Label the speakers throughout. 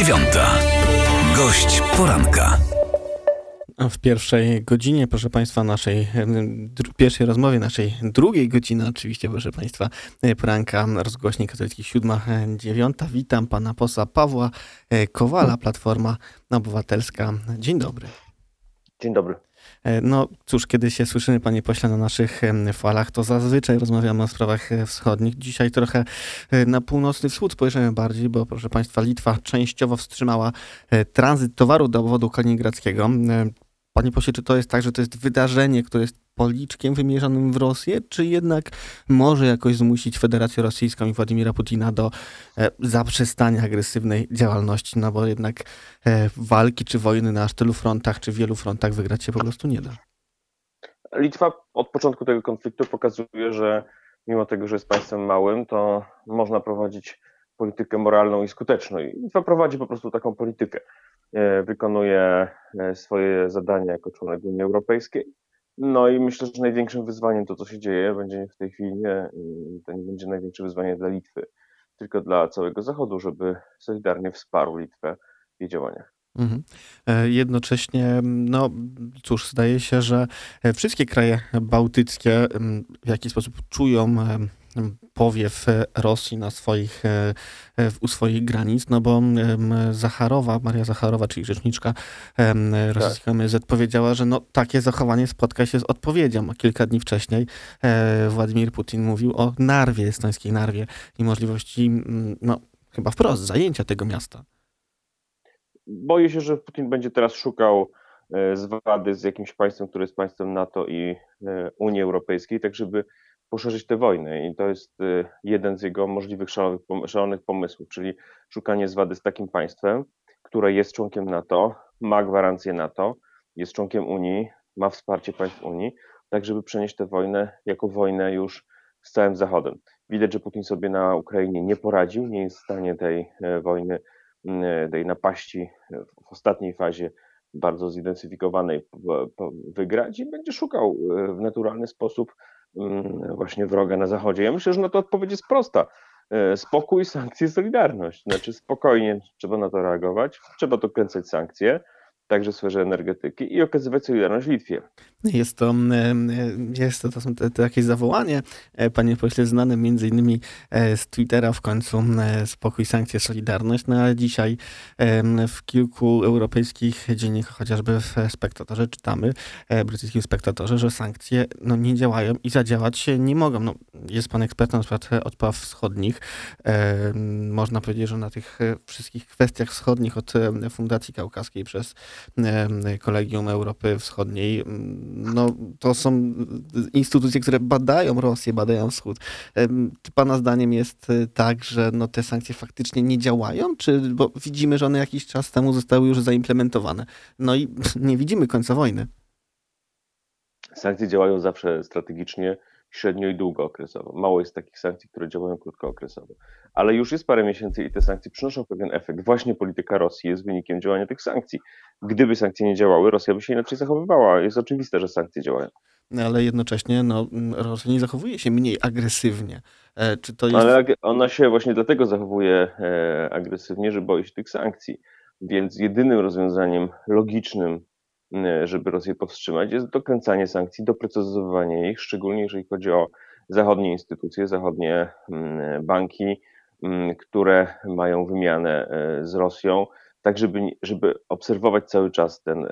Speaker 1: dziewiąta. Gość poranka.
Speaker 2: W pierwszej godzinie, proszę Państwa, naszej pierwszej rozmowie, naszej drugiej godziny, oczywiście, proszę Państwa, e, poranka rozgłośni katolickich siódma, e, dziewiąta. Witam pana posła Pawła e, Kowala, Platforma Obywatelska. Dzień dobry.
Speaker 3: Dzień dobry.
Speaker 2: No cóż, kiedy się słyszymy, panie pośle, na naszych falach, to zazwyczaj rozmawiamy o sprawach wschodnich. Dzisiaj trochę na północny wschód spojrzymy bardziej, bo proszę państwa, Litwa częściowo wstrzymała tranzyt towaru do obwodu kaliningradzkiego. Panie pośle, czy to jest tak, że to jest wydarzenie, które jest policzkiem wymierzonym w Rosję, czy jednak może jakoś zmusić Federację Rosyjską i Władimira Putina do e, zaprzestania agresywnej działalności, no bo jednak e, walki czy wojny na aż tylu frontach, czy wielu frontach wygrać się po prostu nie da.
Speaker 3: Litwa od początku tego konfliktu pokazuje, że mimo tego, że jest państwem małym, to można prowadzić politykę moralną i skuteczną. I Litwa prowadzi po prostu taką politykę. E, wykonuje swoje zadania jako członek Unii Europejskiej. No i myślę, że największym wyzwaniem to, co się dzieje, będzie w tej chwili nie, to nie będzie największe wyzwanie dla Litwy, tylko dla całego Zachodu, żeby solidarnie wsparł Litwę w jej działaniach. Mhm.
Speaker 2: E, jednocześnie, no cóż, zdaje się, że wszystkie kraje bałtyckie w jakiś sposób czują powiew Rosji na swoich, e, u swoich granic, no bo Zacharowa, Maria Zacharowa, czyli rzeczniczka rosyjskiego tak. MSZ powiedziała, że no, takie zachowanie spotka się z odpowiedzią. A kilka dni wcześniej e, Władimir Putin mówił o Narwie, estońskiej Narwie i możliwości, no chyba wprost, zajęcia tego miasta.
Speaker 3: Boję się, że Putin będzie teraz szukał e, zwady z jakimś państwem, które jest państwem NATO i Unii Europejskiej, tak żeby poszerzyć te wojny i to jest y, jeden z jego możliwych szalonych, pomysłów, czyli szukanie zwady z takim państwem, które jest członkiem NATO, ma gwarancję NATO, jest członkiem Unii, ma wsparcie państw Unii, tak żeby przenieść tę wojnę jako wojnę już z całym Zachodem. Widać, że Putin sobie na Ukrainie nie poradził, nie jest w stanie tej e, wojny, tej napaści w ostatniej fazie bardzo zintensyfikowanej wygrać i będzie szukał e, w naturalny sposób właśnie wroga na Zachodzie? Ja myślę, że na to odpowiedź jest prosta. E, spokój, sankcje, solidarność. Znaczy spokojnie trzeba na to reagować, trzeba dokręcać sankcje, także w sferze energetyki i okazywać solidarność Litwie.
Speaker 2: Jest to, jest to, to te, te jakieś zawołanie, e, panie pośle, znane między innymi e, z Twittera w końcu spokój, sankcje, solidarność, no ale dzisiaj w kilku europejskich dziennikach, chociażby w Spektatorze czytamy, e, brytyjskim Spektatorze, że sankcje no, nie działają i zadziałać nie mogą. No, jest pan ekspertem na przykład odpraw wschodnich. Można powiedzieć, że na tych wszystkich kwestiach wschodnich od Fundacji Kaukaskiej przez Kolegium Europy Wschodniej. No, to są instytucje, które badają Rosję, badają Wschód. Czy Pana zdaniem jest e, tak, że no, te sankcje faktycznie nie działają? Czy, bo widzimy, że one jakiś czas temu zostały już zaimplementowane. No i nie widzimy końca wojny.
Speaker 3: Sankcje działają zawsze strategicznie średnio i długookresowo. Mało jest takich sankcji, które działają krótkookresowo. Ale już jest parę miesięcy i te sankcje przynoszą pewien efekt. Właśnie polityka Rosji jest wynikiem działania tych sankcji. Gdyby sankcje nie działały, Rosja by się inaczej zachowywała. Jest oczywiste, że sankcje działają.
Speaker 2: No, ale jednocześnie no, Rosja nie zachowuje się mniej agresywnie.
Speaker 3: E, czy to jest... Ale ona się właśnie dlatego zachowuje e, agresywnie, że boi się tych sankcji. Więc jedynym rozwiązaniem logicznym żeby Rosję powstrzymać, jest dokręcanie sankcji, doprecyzowywanie ich, szczególnie jeżeli chodzi o zachodnie instytucje, zachodnie mm, banki, mm, które mają wymianę y, z Rosją, tak żeby, żeby obserwować cały czas ten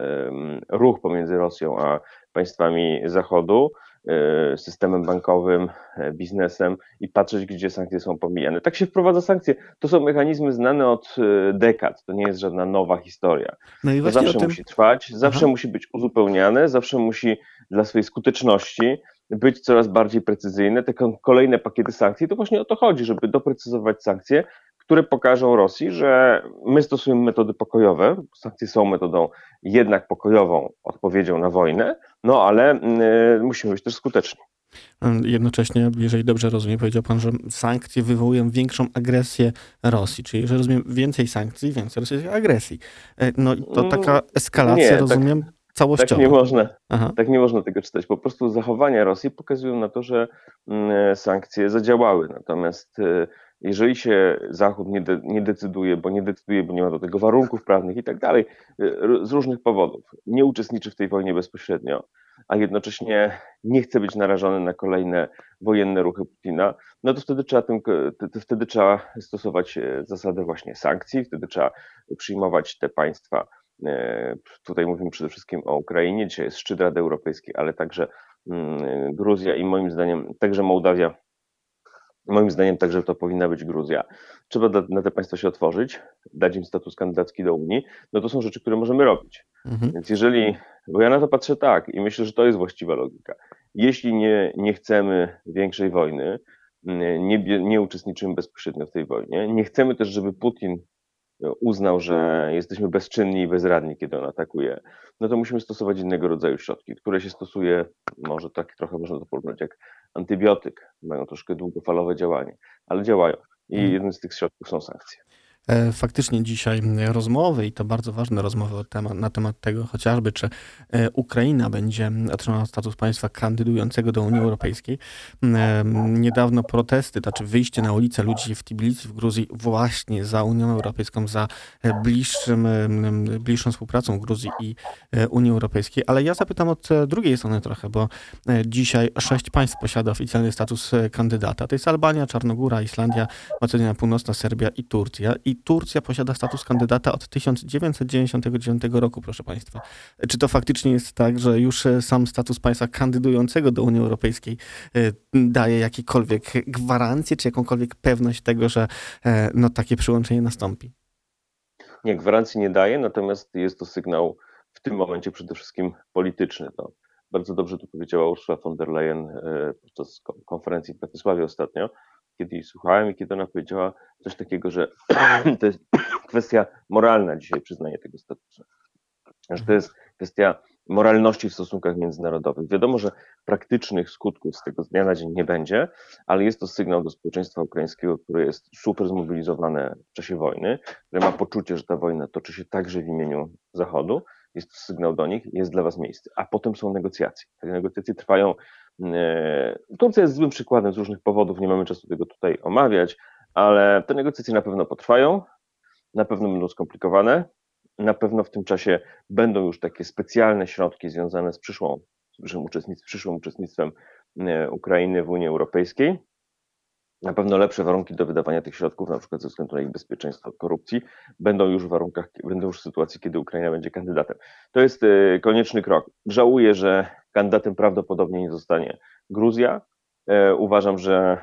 Speaker 3: ruch pomiędzy Rosją a państwami Zachodu, E, systemem bankowym, e, biznesem i patrzeć, gdzie sankcje są pomijane. Tak się wprowadza sankcje. To są mechanizmy znane od e, dekad. To nie jest żadna nowa historia. No i to zawsze tym... musi trwać, zawsze Aha. musi być uzupełniane, zawsze musi dla swojej skuteczności być coraz bardziej precyzyjne. Te kolejne pakiety sankcji, to właśnie o to chodzi, żeby doprecyzować sankcje, które pokażą Rosji, że my stosujemy metody pokojowe, sankcje są metodą jednak pokojową odpowiedzią na wojnę, no ale y, musimy być też skuteczni.
Speaker 2: Jednocześnie, jeżeli dobrze rozumiem, powiedział pan, że sankcje wywołują większą agresję Rosji, czyli jeżeli rozumiem więcej sankcji, więcej rosyjskiej agresji. E, no to taka mm, eskalacja, nie, tak rozumiem, tak całościowo.
Speaker 3: Tak nie można, tak nie można tego czytać. Po prostu zachowania Rosji pokazują na to, że mm, sankcje zadziałały. Natomiast e, jeżeli się Zachód nie, de, nie, decyduje, bo nie decyduje, bo nie ma do tego warunków prawnych i tak dalej, e, z różnych powodów, nie uczestniczy w tej wojnie bezpośrednio, a jednocześnie nie chce być narażony na kolejne wojenne ruchy Putina, no to wtedy trzeba, tym, wtedy trzeba stosować e, zasadę właśnie sankcji, wtedy trzeba przyjmować te państwa. E, tutaj mówimy przede wszystkim o Ukrainie, dzisiaj jest szczyt Rady Europejskiej, ale także mm, Gruzja i moim zdaniem także Mołdawia Moim zdaniem także to powinna być Gruzja. Trzeba na te państwa się otworzyć, dać im status kandydacki do Unii. No to są rzeczy, które możemy robić. Mhm. Więc jeżeli, bo ja na to patrzę tak i myślę, że to jest właściwa logika. Jeśli nie, nie chcemy większej wojny, nie, nie uczestniczymy bezpośrednio w tej wojnie, nie chcemy też, żeby Putin uznał, że jesteśmy bezczynni i bezradni, kiedy on atakuje, no to musimy stosować innego rodzaju środki, które się stosuje, może tak trochę można to porównać jak antybiotyk, mają troszkę długofalowe działanie, ale działają. I mhm. jednym z tych środków są sankcje.
Speaker 2: E, faktycznie dzisiaj rozmowy i to bardzo ważne rozmowy na temat tego chociażby, czy e, Ukraina będzie otrzymała status państwa kandydującego do Unii Europejskiej. E, niedawno protesty, znaczy wyjście na ulicę ludzi w Tbilisi w Gruzji właśnie za Unią Europejską, za bliższym, bliższą współpracą Gruzji i Unii Europejskiej. Ale ja zapytam od drugiej strony trochę, bo dzisiaj sześć państw posiada oficjalny status kandydata. To jest Albania, Czarnogóra, Islandia, Macedonia Północna, Serbia i Turcja. I Turcja posiada status kandydata od 1999 roku, proszę Państwa. Czy to faktycznie jest tak, że już e, sam status państwa kandydującego do Unii Europejskiej e, daje jakiekolwiek gwarancje, czy jakąkolwiek pewność tego, że e, no, takie przyłączenie nastąpi?
Speaker 3: Nie, gwarancji nie daje, natomiast jest to sygnał w tym momencie przede wszystkim polityczny. To bardzo dobrze tu powiedziała Ursula von der Leyen podczas konferencji w Bratysławie ostatnio, kiedy jej słuchałem i kiedy ona powiedziała coś takiego, że to jest kwestia moralna dzisiaj przyznanie tego statusu. Że to jest kwestia moralności w stosunkach międzynarodowych. Wiadomo, że praktycznych skutków z tego z dnia na dzień nie będzie, ale jest to sygnał do społeczeństwa ukraińskiego, które jest super zmobilizowane w czasie wojny, które ma poczucie, że ta wojna toczy się także w imieniu Zachodu. Jest to sygnał do nich, jest dla was miejsce. A potem są negocjacje. Te negocjacje trwają Turcja jest złym przykładem z różnych powodów, nie mamy czasu tego tutaj omawiać, ale te negocjacje na pewno potrwają, na pewno będą skomplikowane, na pewno w tym czasie będą już takie specjalne środki związane z przyszłą, z przyszłym, uczestnictwem, przyszłym uczestnictwem e, Ukrainy w Unii Europejskiej. Na pewno lepsze warunki do wydawania tych środków, na przykład ze względu na ich bezpieczeństwo od korupcji, będą już w warunkach, będą już w sytuacji, kiedy Ukraina będzie kandydatem. To jest e, konieczny krok. Żałuję, że kandydatem prawdopodobnie nie zostanie Gruzja. E, uważam, że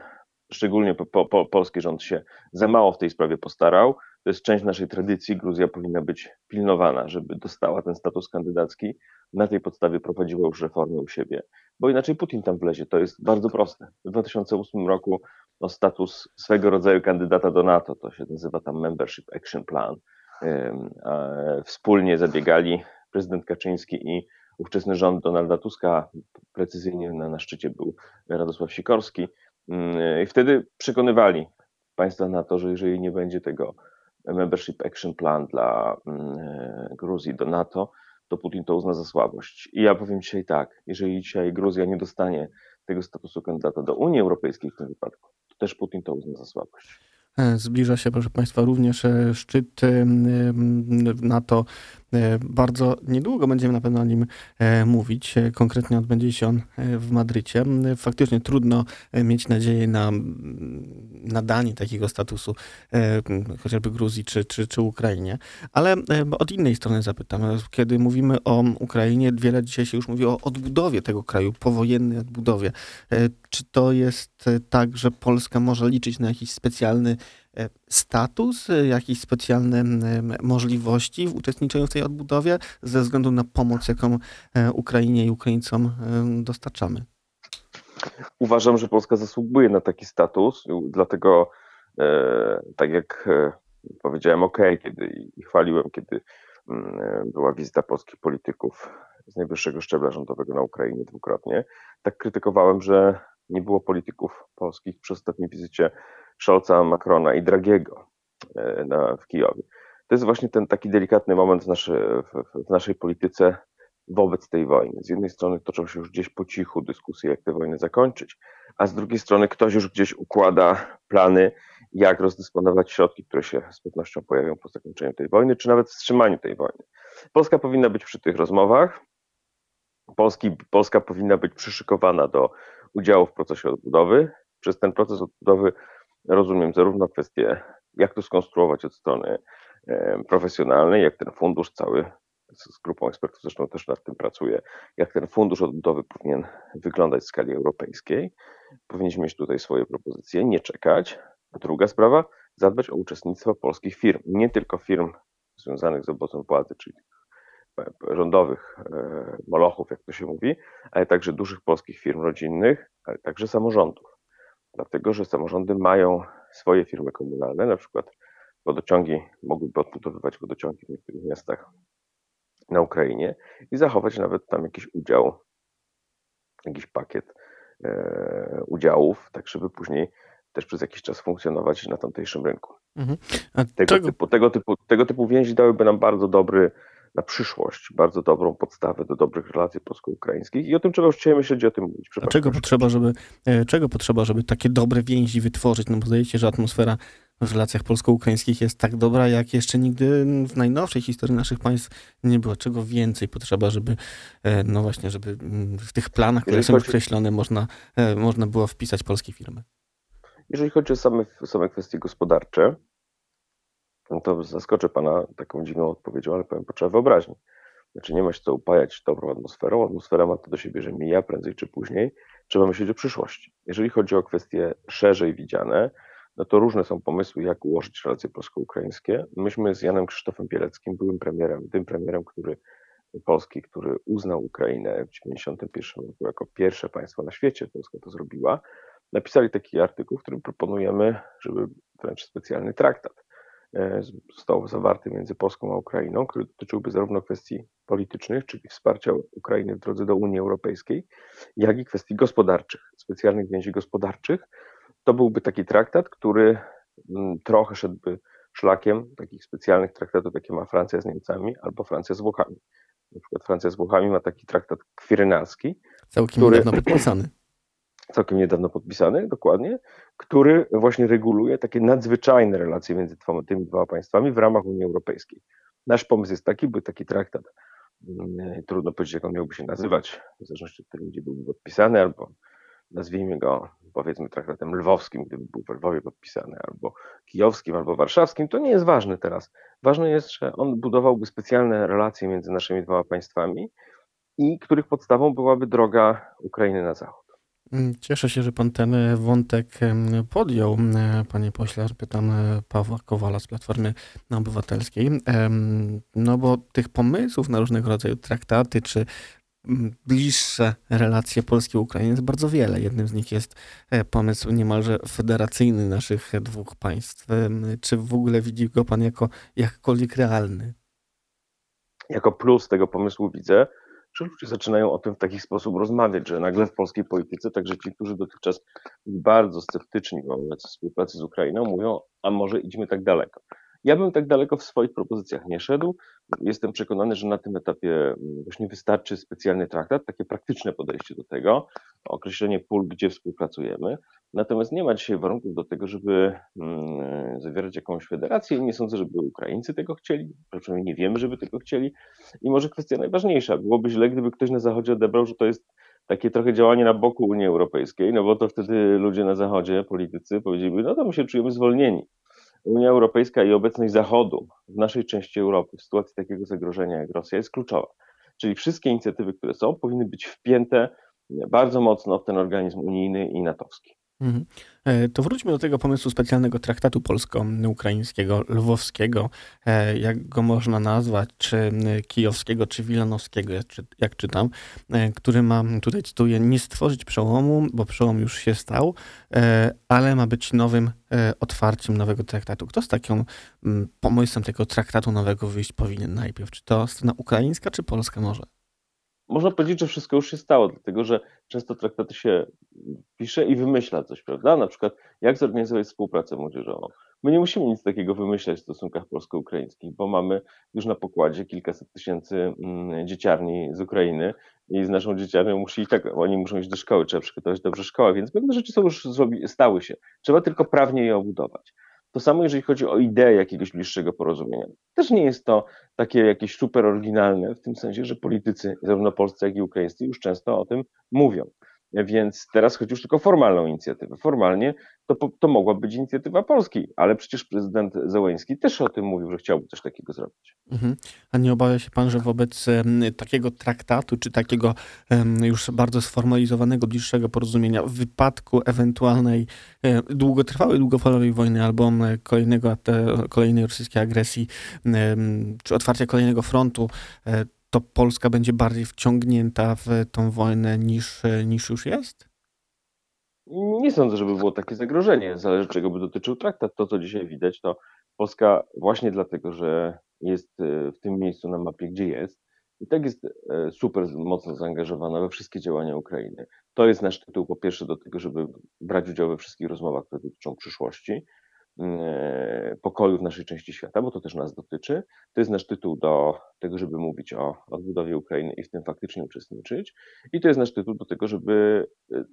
Speaker 3: szczególnie po, po, polski rząd się za mało w tej sprawie postarał. To jest część naszej tradycji. Gruzja powinna być pilnowana, żeby dostała ten status kandydacki. Na tej podstawie prowadziła już reformy u siebie, bo inaczej Putin tam wlezie. To jest bardzo proste. W 2008 roku no, status swego rodzaju kandydata do NATO, to się nazywa tam Membership Action Plan. Wspólnie zabiegali prezydent Kaczyński i ówczesny rząd Donalda Tuska, precyzyjnie na, na szczycie był Radosław Sikorski. Mm, I wtedy przekonywali państwa na to, że jeżeli nie będzie tego Membership Action Plan dla mm, Gruzji do NATO, to Putin to uzna za słabość. I ja powiem dzisiaj tak, jeżeli dzisiaj Gruzja nie dostanie tego statusu kandydata do Unii Europejskiej w tym wypadku, to też Putin to uzna za słabość.
Speaker 2: E, zbliża się, proszę Państwa, również e, szczyt e, NATO bardzo niedługo będziemy na pewno o nim e, mówić. E, konkretnie odbędzie się on w Madrycie. Faktycznie trudno mieć nadzieję na nadanie takiego statusu chociażby Gruzji czy, czy, czy Ukrainie. Ale od innej strony zapytam. Kiedy mówimy o Ukrainie, wiele dzisiaj się już mówi o odbudowie tego kraju, powojennej odbudowie. Czy to jest tak, że Polska może liczyć na jakiś specjalny E, status, e, jakieś specjalne możliwości w uczestniczeniu w tej odbudowie ze względu na pomoc, jaką e, Ukrainie i Ukraińcom dostarczamy?
Speaker 3: Uważam, że Polska zasługuje na taki status, dlatego tak jak powiedziałem OK, kiedy i chwaliłem, kiedy była wizyta polskich polityków z najwyższego szczebla rządowego na Ukrainie dwukrotnie, tak krytykowałem, że nie było polityków polskich przy ostatniej wizycie Scholza, Macrona i Dragiego e, na, w Kijowie. To jest właśnie ten taki delikatny moment w, naszy, w, w naszej polityce, wobec tej wojny. Z jednej strony toczą się już gdzieś po cichu dyskusje, jak tę wojnę zakończyć, a z drugiej strony ktoś już gdzieś układa plany, jak rozdysponować środki, które się z pewnością pojawią po zakończeniu tej wojny, czy nawet wstrzymaniu tej wojny. Polska powinna być przy tych rozmowach. Polski, Polska powinna być przyszykowana do udziału w procesie odbudowy. Przez ten proces odbudowy rozumiem zarówno kwestię, jak to skonstruować od strony profesjonalnej, jak ten fundusz cały z grupą ekspertów zresztą też nad tym pracuje, jak ten fundusz odbudowy powinien wyglądać w skali europejskiej. Powinniśmy mieć tutaj swoje propozycje, nie czekać. Druga sprawa, zadbać o uczestnictwo polskich firm, nie tylko firm związanych z obozem władzy, czyli rządowych e, molochów, jak to się mówi, ale także dużych polskich firm rodzinnych, ale także samorządów. Dlatego, że samorządy mają swoje firmy komunalne, na przykład wodociągi mogłyby odbudowywać wodociągi w niektórych miastach na Ukrainie i zachować nawet tam jakiś udział, jakiś pakiet e, udziałów, tak żeby później też przez jakiś czas funkcjonować na tamtejszym rynku. Mhm. Tego, typu, tego, typu, tego typu więzi dałyby nam bardzo dobry na przyszłość bardzo dobrą podstawę do dobrych relacji polsko-ukraińskich i o tym trzeba już dzisiaj myśleć, o tym mówić.
Speaker 2: A czego potrzeba, żeby, e, czego potrzeba, żeby takie dobre więzi wytworzyć? No bo zdaje się, że atmosfera w relacjach polsko-ukraińskich jest tak dobra, jak jeszcze nigdy w najnowszej historii naszych państw nie było. Czego więcej potrzeba, żeby, e, no właśnie, żeby mm, w tych planach, które są chodzi... określone, można, e, można było wpisać polskie firmy?
Speaker 3: Jeżeli chodzi o same, same kwestie gospodarcze, no to zaskoczę pana taką dziwną odpowiedzią, ale powiem, potrzeba wyobraźni. Znaczy nie ma się co upajać dobrą atmosferą. Atmosfera ma to do siebie, że mija prędzej czy później. Trzeba myśleć o przyszłości. Jeżeli chodzi o kwestie szerzej widziane, no to różne są pomysły, jak ułożyć relacje polsko-ukraińskie. Myśmy z Janem Krzysztofem Bieleckim, byłym premierem, tym premierem, który Polski, który uznał Ukrainę w 1991 roku jako pierwsze państwo na świecie, Polska to zrobiła, napisali taki artykuł, w którym proponujemy, żeby wręcz specjalny traktat został zawarty między Polską a Ukrainą, który dotyczyłby zarówno kwestii politycznych, czyli wsparcia Ukrainy w drodze do Unii Europejskiej, jak i kwestii gospodarczych, specjalnych więzi gospodarczych. To byłby taki traktat, który mm, trochę szedłby szlakiem takich specjalnych traktatów, jakie ma Francja z Niemcami albo Francja z Włochami. Na przykład Francja z Włochami ma taki traktat kwirynalski.
Speaker 2: Całkiem który, niedawno podpisany
Speaker 3: całkiem niedawno podpisany, dokładnie, który właśnie reguluje takie nadzwyczajne relacje między tymi dwoma państwami w ramach Unii Europejskiej. Nasz pomysł jest taki, by taki traktat, mm, trudno powiedzieć, jak on miałby się nazywać, w zależności od tego, gdzie byłby podpisany, albo nazwijmy go, powiedzmy, traktatem lwowskim, gdyby był w Lwowie podpisany, albo kijowskim, albo warszawskim, to nie jest ważne teraz. Ważne jest, że on budowałby specjalne relacje między naszymi dwoma państwami i których podstawą byłaby droga Ukrainy na zachód.
Speaker 2: Mm, cieszę się, że pan ten e, wątek podjął, e, panie pośle. Pytam e, Pawła Kowala z Platformy Obywatelskiej. No bo tych pomysłów na różnego rodzaju traktaty czy bliższe relacje Polski i Ukrainy jest bardzo wiele. Jednym z nich jest pomysł niemalże federacyjny naszych dwóch państw. Czy w ogóle widzi go pan jako jakkolwiek realny?
Speaker 3: Jako plus tego pomysłu widzę, że ludzie zaczynają o tym w taki sposób rozmawiać, że nagle w polskiej polityce także ci, którzy dotychczas bardzo sceptyczni wobec współpracy z Ukrainą, mówią, a może idźmy tak daleko. Ja bym tak daleko w swoich propozycjach nie szedł. Jestem przekonany, że na tym etapie mm, właśnie wystarczy specjalny traktat, takie praktyczne podejście do tego, określenie pól, gdzie współpracujemy. Natomiast nie ma dzisiaj warunków do tego, żeby mm, zawierać jakąś federację. Nie sądzę, żeby Ukraińcy tego chcieli, przynajmniej nie wiemy, żeby tego chcieli. I może kwestia najważniejsza, byłoby źle, gdyby ktoś na Zachodzie odebrał, że to jest takie trochę działanie na boku Unii Europejskiej, no bo to wtedy ludzie na Zachodzie, politycy powiedzieliby, no to my się czujemy zwolnieni. Unia Europejska i obecność Zachodu w naszej części Europy w sytuacji takiego zagrożenia jak Rosja jest kluczowa. Czyli wszystkie inicjatywy, które są, powinny być wpięte bardzo mocno w ten organizm unijny i natowski. Mhm.
Speaker 2: E, to wróćmy do tego pomysłu specjalnego traktatu polsko-ukraińskiego, lwowskiego, e, jak go można nazwać, czy kijowskiego, czy wilanowskiego, jak czytam, e, który ma, tutaj cytuję, nie stworzyć przełomu, bo przełom już się stał, ale ma być nowym otwarciem nowego traktatu. Kto z takim pomysłem tego traktatu nowego wyjść powinien najpierw? Czy to strona ukraińska, czy polska może?
Speaker 3: Można powiedzieć, że wszystko już się stało, dlatego że często traktaty się pisze i wymyśla coś, prawda? Na przykład, jak zorganizować współpracę młodzieżową. My nie musimy nic takiego wymyślać w stosunkach polsko-ukraińskich, bo mamy już na pokładzie kilkaset tysięcy mm, dzieciarni z Ukrainy i z naszą dzieciarnią musi tak, oni muszą iść do szkoły, trzeba przygotować dobrze szkołę, więc pewne rzeczy są już stały się. Trzeba tylko prawnie je obudować. To samo jeżeli chodzi o ideę jakiegoś bliższego porozumienia. Też nie jest to takie jakieś super oryginalne, w tym sensie, że politycy, zarówno polscy, jak i ukraińscy, już często o tym mówią. Więc teraz chodzi już tylko o formalną inicjatywę. Formalnie to, to mogła być inicjatywa Polski, ale przecież prezydent Zełęński też o tym mówił, że chciałby coś takiego zrobić.
Speaker 2: Mhm. A nie obawia się pan, że wobec takiego traktatu, czy takiego już bardzo sformalizowanego, bliższego porozumienia, w wypadku ewentualnej długotrwałej, długofalowej wojny albo kolejnego, kolejnej rosyjskiej agresji, czy otwarcia kolejnego frontu, e, to Polska będzie bardziej wciągnięta w tą wojnę niż, niż już jest?
Speaker 3: Nie sądzę, żeby było takie zagrożenie. Zależy, czego by dotyczył traktat. To, co dzisiaj widać, to Polska właśnie dlatego, że jest e, w tym miejscu na mapie, gdzie jest, i tak jest e, super mocno zaangażowana we wszystkie działania Ukrainy. To jest nasz tytuł, po pierwsze, do tego, żeby brać udział we wszystkich rozmowach, które dotyczą przyszłości. E, pokoju w naszej części świata, bo to też nas dotyczy. To jest nasz tytuł do tego, żeby mówić o odbudowie Ukrainy i w tym faktycznie uczestniczyć. I to jest nasz tytuł do tego, żeby e,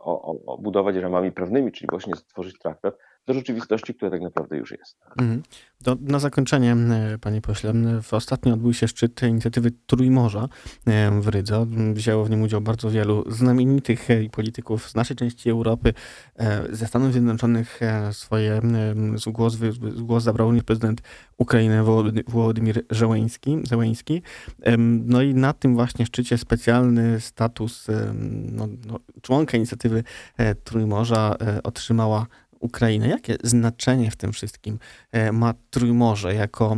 Speaker 3: o, o, o budować ramami prawnymi, czyli właśnie stworzyć traktat, do rzeczywistości, która tak naprawdę już jest.
Speaker 2: Mhm. To na zakończenie, e, panie pośle, w ostatnio odbył się szczyt inicjatywy Trójmorza e, w Rydze. Wzięło w nim udział bardzo wielu znamienitych e, polityków z naszej części Europy. Ze Stanów Zjednoczonych swoje głos, głos zabrał również prezydent Ukrainy Wołodymir. Zełeński. No i na tym właśnie szczycie specjalny status no, no, członka inicjatywy Trójmorza otrzymała Ukrainy. Jakie znaczenie w tym wszystkim e, ma Trójmorze? Jako,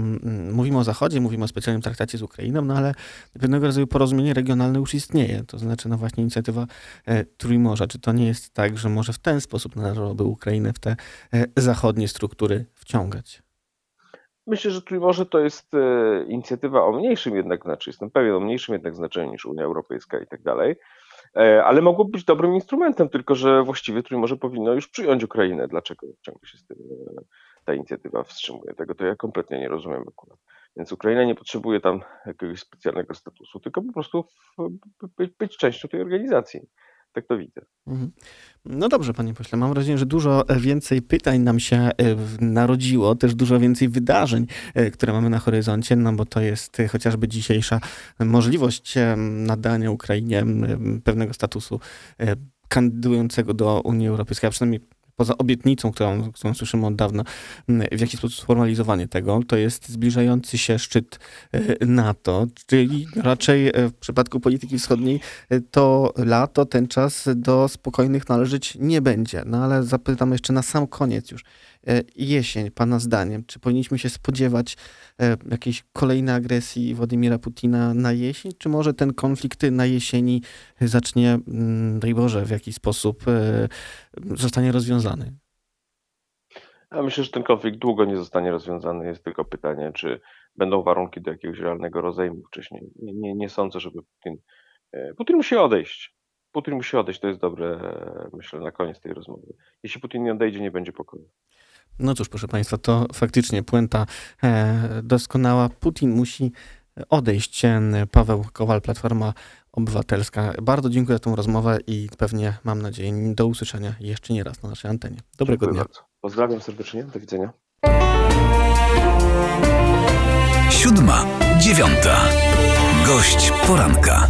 Speaker 2: mówimy o Zachodzie, mówimy o specjalnym traktacie z Ukrainą, no ale pewnego rodzaju porozumienie regionalne już istnieje. To znaczy, no właśnie inicjatywa e, Trójmorza. Czy to nie jest tak, że może w ten sposób należałoby Ukrainę w te e, zachodnie struktury wciągać?
Speaker 3: Myślę, że Trójmorze to jest inicjatywa o mniejszym jednak, znaczy jestem pewien, o mniejszym jednak znaczeniu niż Unia Europejska i tak dalej. E, ale mogło być dobrym instrumentem, tylko że właściwie Trójmorze powinno już przyjąć Ukrainę. Dlaczego ciągle się z tym e, ta inicjatywa wstrzymuje? Tego to ja kompletnie nie rozumiem akurat. Więc Ukraina nie potrzebuje tam jakiegoś specjalnego statusu, tylko po prostu być, być częścią tej organizacji. Tak to widzę. Mhm.
Speaker 2: No dobrze, panie pośle. Mam wrażenie, że dużo więcej pytań nam się e, narodziło, też dużo więcej wydarzeń, e, które mamy na horyzoncie, no bo to jest e, chociażby dzisiejsza możliwość nadania Ukrainie pewnego statusu kandydującego do Unii Europejskiej, a przynajmniej poza obietnicą, którą, którą słyszymy od dawna, w jaki sposób sformalizowanie tego, to jest zbliżający się szczyt e, NATO, czyli raczej e, w przypadku polityki wschodniej e, to lato, ten czas do spokojnych należeć nie będzie. No ale zapytam jeszcze na sam koniec już. E, jesień, Pana zdaniem? Czy powinniśmy się spodziewać e, jakiejś kolejnej agresji Władimira Putina na jesień? Czy może ten konflikt na jesieni zacznie, mm, daj Boże, w jakiś sposób e, zostanie rozwiązany?
Speaker 3: Ja myślę, że ten konflikt długo nie zostanie rozwiązany. Jest tylko pytanie, czy będą warunki do jakiegoś realnego rozejmu wcześniej. Nie, nie, nie sądzę, żeby Putin. Putin musi odejść. Putin musi odejść. To jest dobre, myślę, na koniec tej rozmowy. Jeśli Putin nie odejdzie, nie będzie pokoju.
Speaker 2: No cóż, proszę Państwa, to faktycznie puenta e, doskonała. Putin musi odejść. Paweł Kowal, Platforma Obywatelska. Bardzo dziękuję za tę rozmowę i pewnie mam nadzieję do usłyszenia jeszcze nie raz na naszej antenie. Dobrego dziękuję dnia. Bardzo.
Speaker 3: Pozdrawiam serdecznie. Do widzenia.
Speaker 1: Siódma, dziewiąta. Gość poranka.